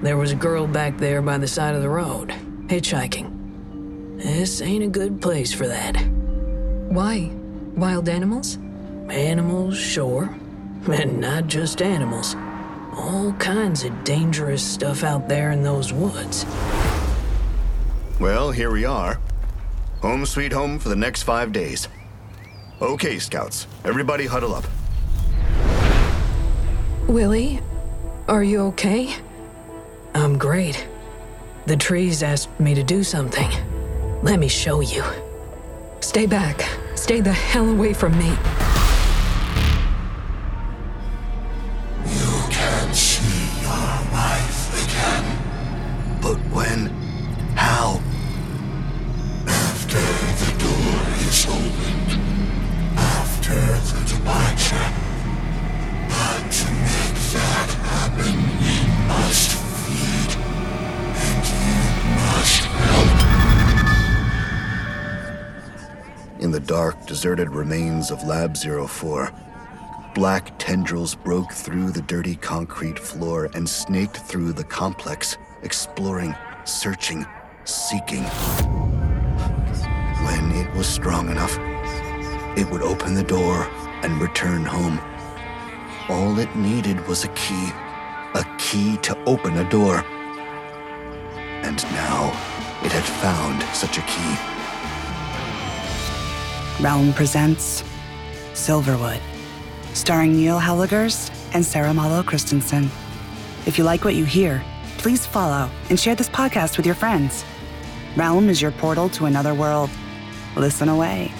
There was a girl back there by the side of the road, hitchhiking. This ain't a good place for that. Why? Wild animals? Animals, sure. And not just animals. All kinds of dangerous stuff out there in those woods. Well, here we are. Home sweet home for the next five days. Okay, Scouts, everybody huddle up. Willie, are you okay? I'm great. The trees asked me to do something. Let me show you. Stay back. Stay the hell away from me. You can see your wife again But when? How? after the door is opened, In the dark, deserted remains of Lab 04, black tendrils broke through the dirty concrete floor and snaked through the complex, exploring, searching, seeking. When it was strong enough, it would open the door and return home. All it needed was a key, a key to open a door. And now it had found such a key. Realm presents Silverwood, starring Neil Hellegers and Sarah Mollo Christensen. If you like what you hear, please follow and share this podcast with your friends. Realm is your portal to another world. Listen away.